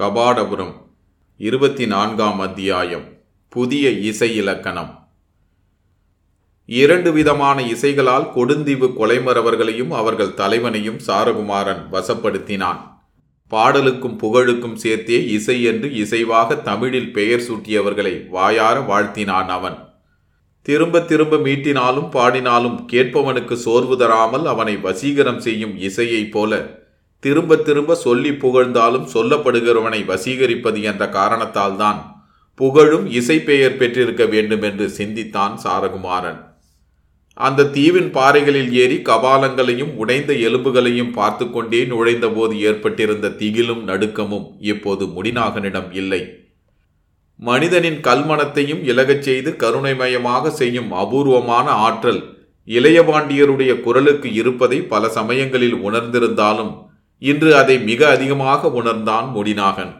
கபாடபுரம் இருபத்தி நான்காம் அத்தியாயம் புதிய இசை இலக்கணம் இரண்டு விதமான இசைகளால் கொடுந்தீவு கொலைமறவர்களையும் அவர்கள் தலைவனையும் சாரகுமாரன் வசப்படுத்தினான். பாடலுக்கும் புகழுக்கும் சேர்த்தே இசை என்று இசைவாக தமிழில் பெயர் சூட்டியவர்களை வாயார வாழ்த்தினான் அவன். திரும்ப திரும்ப மீட்டினாலும் பாடினாலும் கேட்பவனுக்கு சோர்வு தராமல் அவனை வசீகரம் செய்யும் இசையைப் போல திரும்ப திரும்ப சொல்லி புகழ்ந்தாலும் சொல்லப்படுகிறவனை வசீகரிப்பது என்ற காரணத்தால்தான் புகழும் இசை பெயர் பெற்றிருக்க வேண்டும் என்று சிந்தித்தான் சாரகுமாரன். அந்த தீவின் பாறைகளில் ஏறி கபாலங்களையும் உடைந்த எலும்புகளையும் பார்த்து கொண்டே நுழைந்தபோது ஏற்பட்டிருந்த திகிலும் நடுக்கமும் இப்போது முடிநாகனிடம் இல்லை. மனிதனின் கல்மனத்தையும் இலகச் செய்து கருணைமயமாக செய்யும் அபூர்வமான ஆற்றல் இளையபாண்டியருடைய குரலுக்கு இருப்பதை பல சமயங்களில் உணர்ந்திருந்தாலும் இன்று அதை மிக அதிகமாக உணர்ந்தான் முடிநாகன்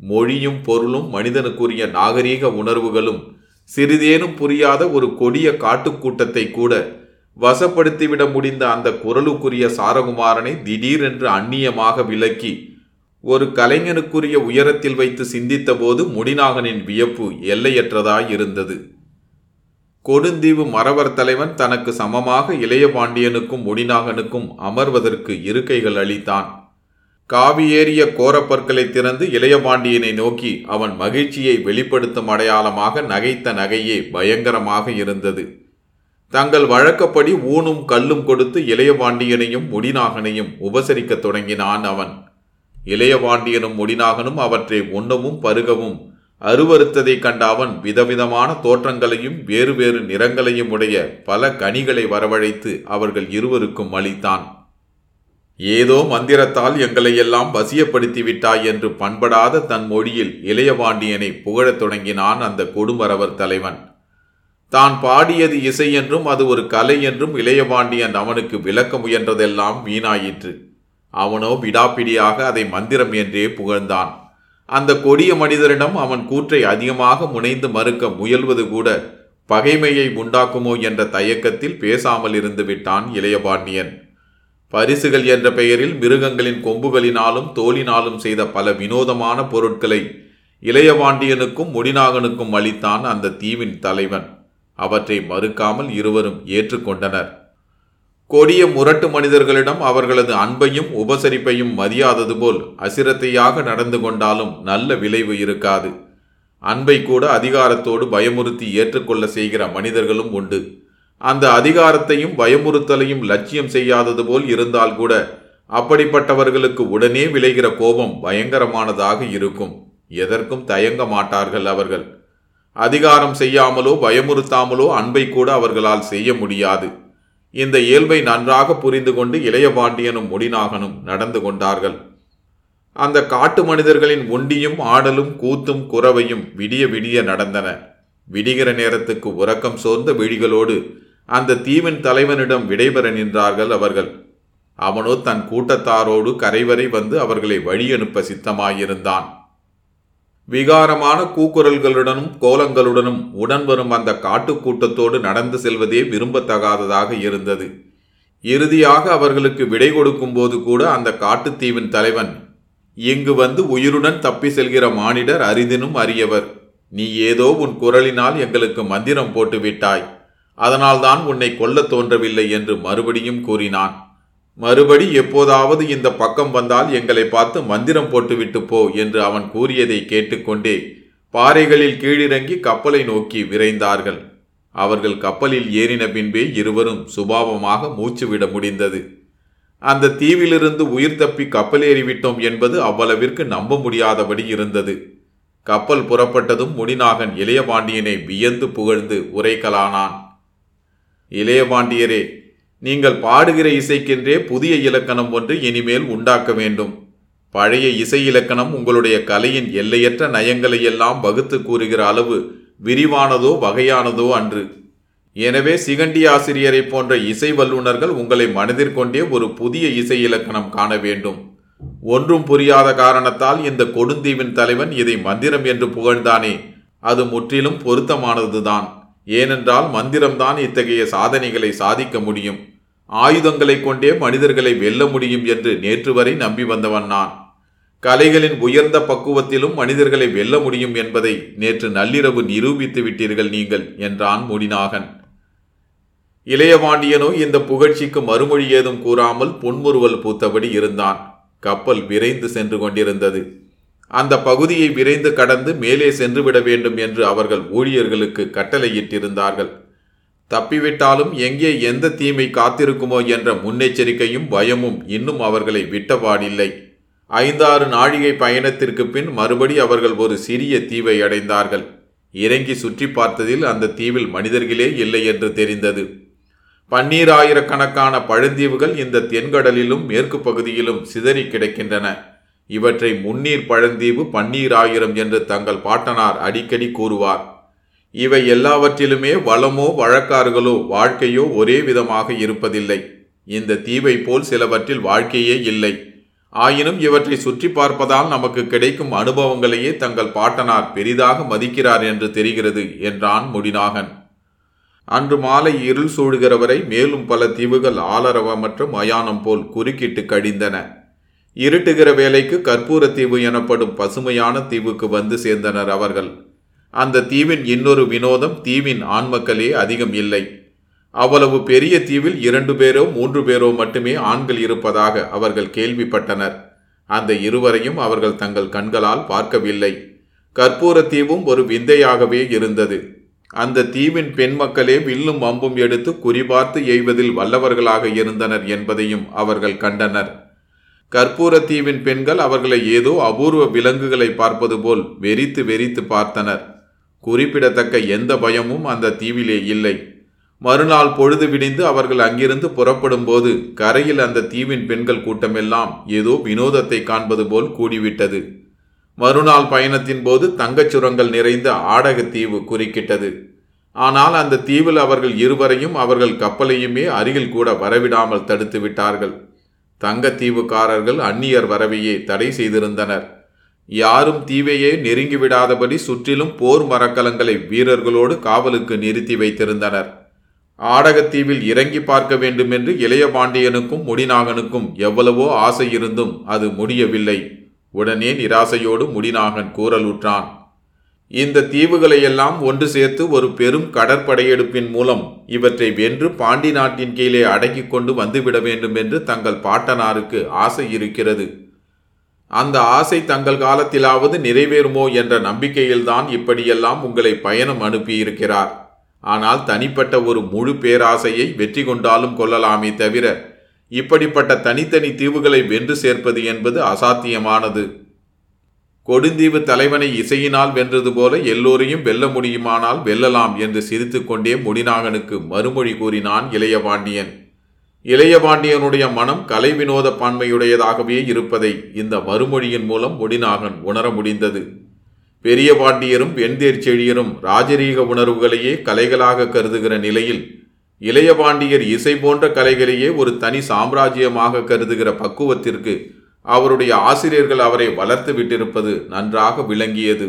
மொழியும் பொருளும் மனிதனுக்குரிய நாகரீக உணர்வுகளும் சிறிதேனும் புரியாத ஒரு கொடிய காட்டுக்கூட்டத்தை கூட வசப்படுத்திவிட முடிந்த அந்த குரலுக்குரிய சாரகுமாரனை திடீரென்று அந்நியமாக விலக்கி ஒரு கலைஞனுக்குரிய உயரத்தில் வைத்து சிந்தித்தபோது முடிநாகனின் வியப்பு எல்லையற்றதாய் இருந்தது கொடுந்தீவு மறவர் தலைவன் தனக்கு சமமாக இளைய பாண்டியனுக்கும் முடிநாகனுக்கும் அமர்வதற்கு இருக்கைகள் அளித்தான். காவியேறிய கோரப்பற்களை திறந்து இளையபாண்டியனை நோக்கி அவன் மகிழ்ச்சியை வெளிப்படுத்தும் அடையாளமாக நகைத்த நகையே பயங்கரமாக இருந்தது. தங்கள் வழக்கப்படி ஊனும் கல்லும் கொடுத்து இளையபாண்டியனையும் முடிநாகனையும் உபசரிக்கத் தொடங்கினான் அவன். இளையபாண்டியனும் முடிநாகனும் அவற்றை உண்ணவும் பருகவும் அருவறுத்ததைக் கண்ட அவன் விதவிதமான தோற்றங்களையும் வேறு வேறு நிறங்களையும் உடைய பல கனிகளை வரவழைத்து அவர்கள் இருவருக்கும் அளித்தான். ஏதோ மந்திரத்தால் எங்களை எல்லாம் வசியப்படுத்தி விட்டாய் என்று பண்படாத தன் மொழியில் இளையபாண்டியனை புகழத் தொடங்கினான் அந்த கொடுமரவர் தலைவன். தான் பாடியது இசை என்றும் அது ஒரு கலை என்றும் இளையபாண்டியன் அவனுக்கு விளக்க முயன்றதெல்லாம் வீணாயிற்று. அவனோ விடாப்பிடியாக அதை மந்திரம் என்றே புகழ்ந்தான். அந்த கொடிய மனிதரிடம் அவன் கூற்றை அதிகமாக முனைந்து மறுக்க முயல்வது கூட பகைமையை உண்டாக்குமோ என்ற தயக்கத்தில் பேசாமல் இருந்து விட்டான் இளையபாண்டியன். பரிசுகள் என்ற பெயரில் மிருகங்களின் கொம்புகளினாலும் தோலினாலும் செய்த பல வினோதமான பொருட்களை இளையபாண்டியனுக்கும் முடிநாகனுக்கும் அளித்தான் அந்த தீவின் தலைவன். அவற்றை மறுக்காமல் இருவரும் ஏற்றுக்கொண்டனர். கொடிய முரட்டு மனிதர்களிடம் அவர்களது அன்பையும் உபசரிப்பையும் மதியாதது போல் அசிரத்தையாக நடந்து கொண்டாலும் நல்ல விளைவு இருக்காது. அன்பை கூட அதிகாரத்தோடு பயமுறுத்தி ஏற்றுக்கொள்ள செய்கிற மனிதர்களும் உண்டு. அந்த அதிகாரத்தையும் பயமுறுத்தலையும் லட்சியம் செய்யாதது போல் இருந்தால் கூட அப்படிப்பட்டவர்களுக்கு உடனே விளைகிற கோபம் பயங்கரமானதாக இருக்கும். எதற்கும் தயங்க மாட்டார்கள் அவர்கள். அதிகாரம் செய்யாமலோ பயமுறுத்தாமலோ அன்பை கூட அவர்களால் செய்ய முடியாது. இந்த இயல்பை நன்றாக புரிந்து கொண்டு இளையபாண்டியனும் முடிநாகனும் நடந்து கொண்டார்கள். அந்த காட்டு மனிதர்களின் ஒண்டியும் ஆடலும் கூத்தும் குறவையும் விடிய விடிய நடந்தன. விடிகிற நேரத்துக்கு உறக்கம் சோர்ந்த விழிகளோடு அந்த தீவின் தலைவனிடம் விடைபெற நின்றார்கள் அவர்கள். அவனோ தன் கூட்டத்தாரோடு கரைவரை வந்து அவர்களை வழியனுப்ப சித்தமாயிருந்தான். விகாரமான கூக்குரல்களுடனும் கோலங்களுடனும் உடன் வரும் அந்த காட்டுக்கூட்டத்தோடு நடந்து செல்வதே விரும்பத்தகாததாக இருந்தது. இறுதியாக அவர்களுக்கு விடை கொடுக்கும் போது கூட அந்த காட்டுத்தீவின் தலைவன் இங்கு வந்து உயிருடன் தப்பி செல்கிற மானிடர் அரிதினும் அறியவர் நீ ஏதோ உன் குரலினால் எங்களுக்கு மந்திரம் போட்டுவிட்டாய். அதனால்தான் உன்னை கொல்லத் தோன்றவில்லை என்று மறுபடியும் கூறினான். மறுபடி எப்போதாவது இந்த பக்கம் வந்தால் எங்களை பார்த்து மந்திரம் போட்டுவிட்டு போ என்று அவன் கூறியதை கேட்டுக்கொண்டே பாறைகளில் கீழிறங்கி கப்பலை நோக்கி விரைந்தார்கள். அவர்கள் கப்பலில் ஏறின பின்பே இருவரும் சுபாவமாக மூச்சு விட முடிந்தது. அந்த தீவிலிருந்து உயிர் தப்பி கப்பலேறிவிட்டோம் என்பது அவ்வளவிற்கு நம்ப முடியாதபடி இருந்தது. கப்பல் புறப்பட்டதும் முடிநாகன் இளையபாண்டியனை வியந்து புகழ்ந்து உரைக்கலானான். இளையபாண்டியரே நீங்கள் பாடுகிற இசைக்கென்றே புதிய இலக்கணம் ஒன்று இனிமேல் உண்டாக்க வேண்டும். பழைய இசை இலக்கணம் உங்களுடைய கலையின் எல்லையற்ற நயங்களை எல்லாம் வகுத்து கூறுகிற அளவு விரிவானதோ வகையானதோ அன்று. எனவே சிகண்டி ஆசிரியரை போன்ற இசை வல்லுநர்கள் உங்களை மனதிற்கொண்டே ஒரு புதிய இசை இலக்கணம் காண வேண்டும். ஒன்றும் புரியாத காரணத்தால் இந்த கொடுந்தீவின் தலைவன் இதை மந்திரம் என்று புகழ்ந்தானே அது முற்றிலும் பொருத்தமானதுதான். ஏனென்றால் மந்திரம்தான் இத்தகைய சாதனைகளை சாதிக்க முடியும். ஆயுதங்களைக் கொண்டே மனிதர்களை வெல்ல முடியும் என்று நேற்று வரை நம்பி வந்தவன் நான். கலைகளின் உயர்ந்த பக்குவத்திலும் மனிதர்களை வெல்ல முடியும் என்பதை நேற்று நள்ளிரவு நிரூபித்து விட்டீர்கள் நீங்கள் என்றான் முடிநாகன் இளையவாண்டியனோ இந்த புகழ்ச்சிக்கு மறுமொழி ஏதும் கூறாமல் புன்முறுவல் பூத்தபடி இருந்தான். கப்பல் விரைந்து சென்று கொண்டிருந்தது. அந்த பகுதியை விரைந்து கடந்து மேலே சென்றுவிட வேண்டும் என்று அவர்கள் ஊழியர்களுக்கு கட்டளையிட்டிருந்தார்கள். தப்பிவிட்டாலும் எங்கே எந்த தீமை காத்திருக்குமோ என்ற முன்னெச்சரிக்கையும் பயமும் இன்னும் அவர்களை விட்டபாடில்லை ஐந்தாறு நாழிகை பயணத்திற்கு பின் மறுபடி அவர்கள் ஒரு சிறிய தீவை அடைந்தார்கள். இறங்கி சுற்றி பார்த்ததில் அந்த தீவில் மனிதர்களே இல்லை என்று தெரிந்தது. பன்னீராயிரக்கணக்கான பழந்தீவுகள் இந்த தென்கடலிலும் மேற்கு பகுதியிலும் சிதறி கிடக்கின்றன. இவற்றை முன்னீர் பழந்தீவு பன்னீராயிரம் என்று தங்கள் பாட்டனார் அடிக்கடி கூறுவார். இவை எல்லாவற்றிலுமே வளமோ வழக்காறுகளோ வாழ்க்கையோ ஒரே விதமாக இருப்பதில்லை. இந்த தீவை போல் சிலவற்றில் வாழ்க்கையே இல்லை. ஆயினும் இவற்றை சுற்றி பார்ப்பதால் நமக்கு கிடைக்கும் அனுபவங்களையே தங்கள் பாட்டனார் பெரிதாக மதிக்கிறார் என்று தெரிகிறது என்றான் முடிநாகன். அன்று மாலை இருள் சூழுகிறவரை மேலும் பல தீவுகள் ஆலரவமற்ற மயானம் போல் குறுக்கிட்டு கடிந்தன. இருட்டுகிற வேலைக்கு கற்பூர தீவு எனப்படும் பசுமையான தீவுக்கு வந்து சேர்ந்தனர் அவர்கள். அந்த தீவின் இன்னொரு வினோதம் தீவின் ஆண்மக்களே அதிகம் இல்லை. அவ்வளவு பெரிய தீவில் இரண்டு பேரோ மூன்று பேரோ மட்டுமே ஆண்கள் இருப்பதாக அவர்கள் கேள்விப்பட்டனர். அந்த இருவரையும் அவர்கள் தங்கள் கண்களால் பார்க்கவில்லை. கற்பூர தீவும் ஒரு விந்தையாகவே இருந்தது. அந்த தீவின் பெண் மக்களே வில்லும் அம்பும் எடுத்து குறிபார்த்து எய்வதில் வல்லவர்களாக இருந்தனர் என்பதையும் அவர்கள் கண்டனர். கற்பூர தீவின் பெண்கள் அவர்களை ஏதோ அபூர்வ விலங்குகளை பார்ப்பது போல் வெறித்து வெறித்து பார்த்தனர். குறிப்பிடத்தக்க எந்த பயமும் அந்த தீவிலே இல்லை. மறுநாள் பொழுது விடிந்து அவர்கள் அங்கிருந்து புறப்படும் போது கரையில் அந்த தீவின் பெண்கள் கூட்டமெல்லாம் ஏதோ வினோதத்தை காண்பது போல் கூடிவிட்டது. மறுநாள் பயணத்தின் போது தங்கச் சுரங்கள் நிறைந்த ஆடகத்தீவு குறுக்கிட்டது. ஆனால் அந்த தீவில் அவர்கள் இருவரையும் அவர்கள் கப்பலையுமே அருகில் கூட வரவிடாமல் தடுத்து விட்டார்கள். தங்கத்தீவுக்காரர்கள் அந்நியர் வரவையே தடை செய்திருந்தனர். யாரும் தீவையே நெருங்கிவிடாதபடி சுற்றிலும் போர் மரக்கலங்களை வீரர்களோடு காவலுக்கு நிறுத்தி வைத்திருந்தனர். ஆடகத்தீவில் இறங்கி பார்க்க வேண்டுமென்று இளைய பாண்டியனுக்கும் முடிநாகனுக்கும் எவ்வளவோ ஆசை இருந்தும் அது முடியவில்லை. உடனே நிராசையோடு முடிநாகன் கூறலுற்றான். இந்த தீவுகளையெல்லாம் ஒன்று சேர்த்து ஒரு பெரும் கடற்படையெடுப்பின் மூலம் இவற்றை வென்று பாண்டி நாட்டின் கீழே அடக்கிக் கொண்டு வந்துவிட வேண்டும் என்று தங்கள் பாட்டனாருக்கு ஆசை இருக்கிறது. அந்த ஆசை தங்கள் காலத்திலாவது நிறைவேறுமோ என்ற நம்பிக்கையில்தான் இப்படியெல்லாம் உங்களை பயணம் அனுப்பியிருக்கிறார். ஆனால் தனிப்பட்ட ஒரு முழு பேராசையை வெற்றி கொண்டாலும் கொள்ளலாமே தவிர இப்படிப்பட்ட தனித்தனி தீவுகளை வென்று சேர்ப்பது என்பது அசாத்தியமானது. கொடுந்தீவு தலைவனை இசையினால் வென்றது போல எல்லோரையும் வெல்ல முடியுமானால் வெல்லலாம் என்று சிரித்துக்கொண்டே முடிநாகனுக்கு மறுமொழி கூறினான் இளையபாண்டியன். இளையபாண்டியனுடைய மனம் கலை வினோத பான்மையுடையதாகவே இருப்பதை இந்த மறுமொழியின் மூலம் முடிநாகன் உணர முடிந்தது. பெரிய பாண்டியரும் வெண்தேர் செழியரும் ராஜரீக உணர்வுகளையே கலைகளாக கருதுகிற நிலையில் இளையபாண்டியர் இசை போன்ற கலைகளையே ஒரு தனி சாம்ராஜ்யமாக கருதுகிற பக்குவத்திற்கு அவருடைய ஆசிரியர்கள் அவரை வளர்த்து விட்டிருப்பது நன்றாக விளங்கியது.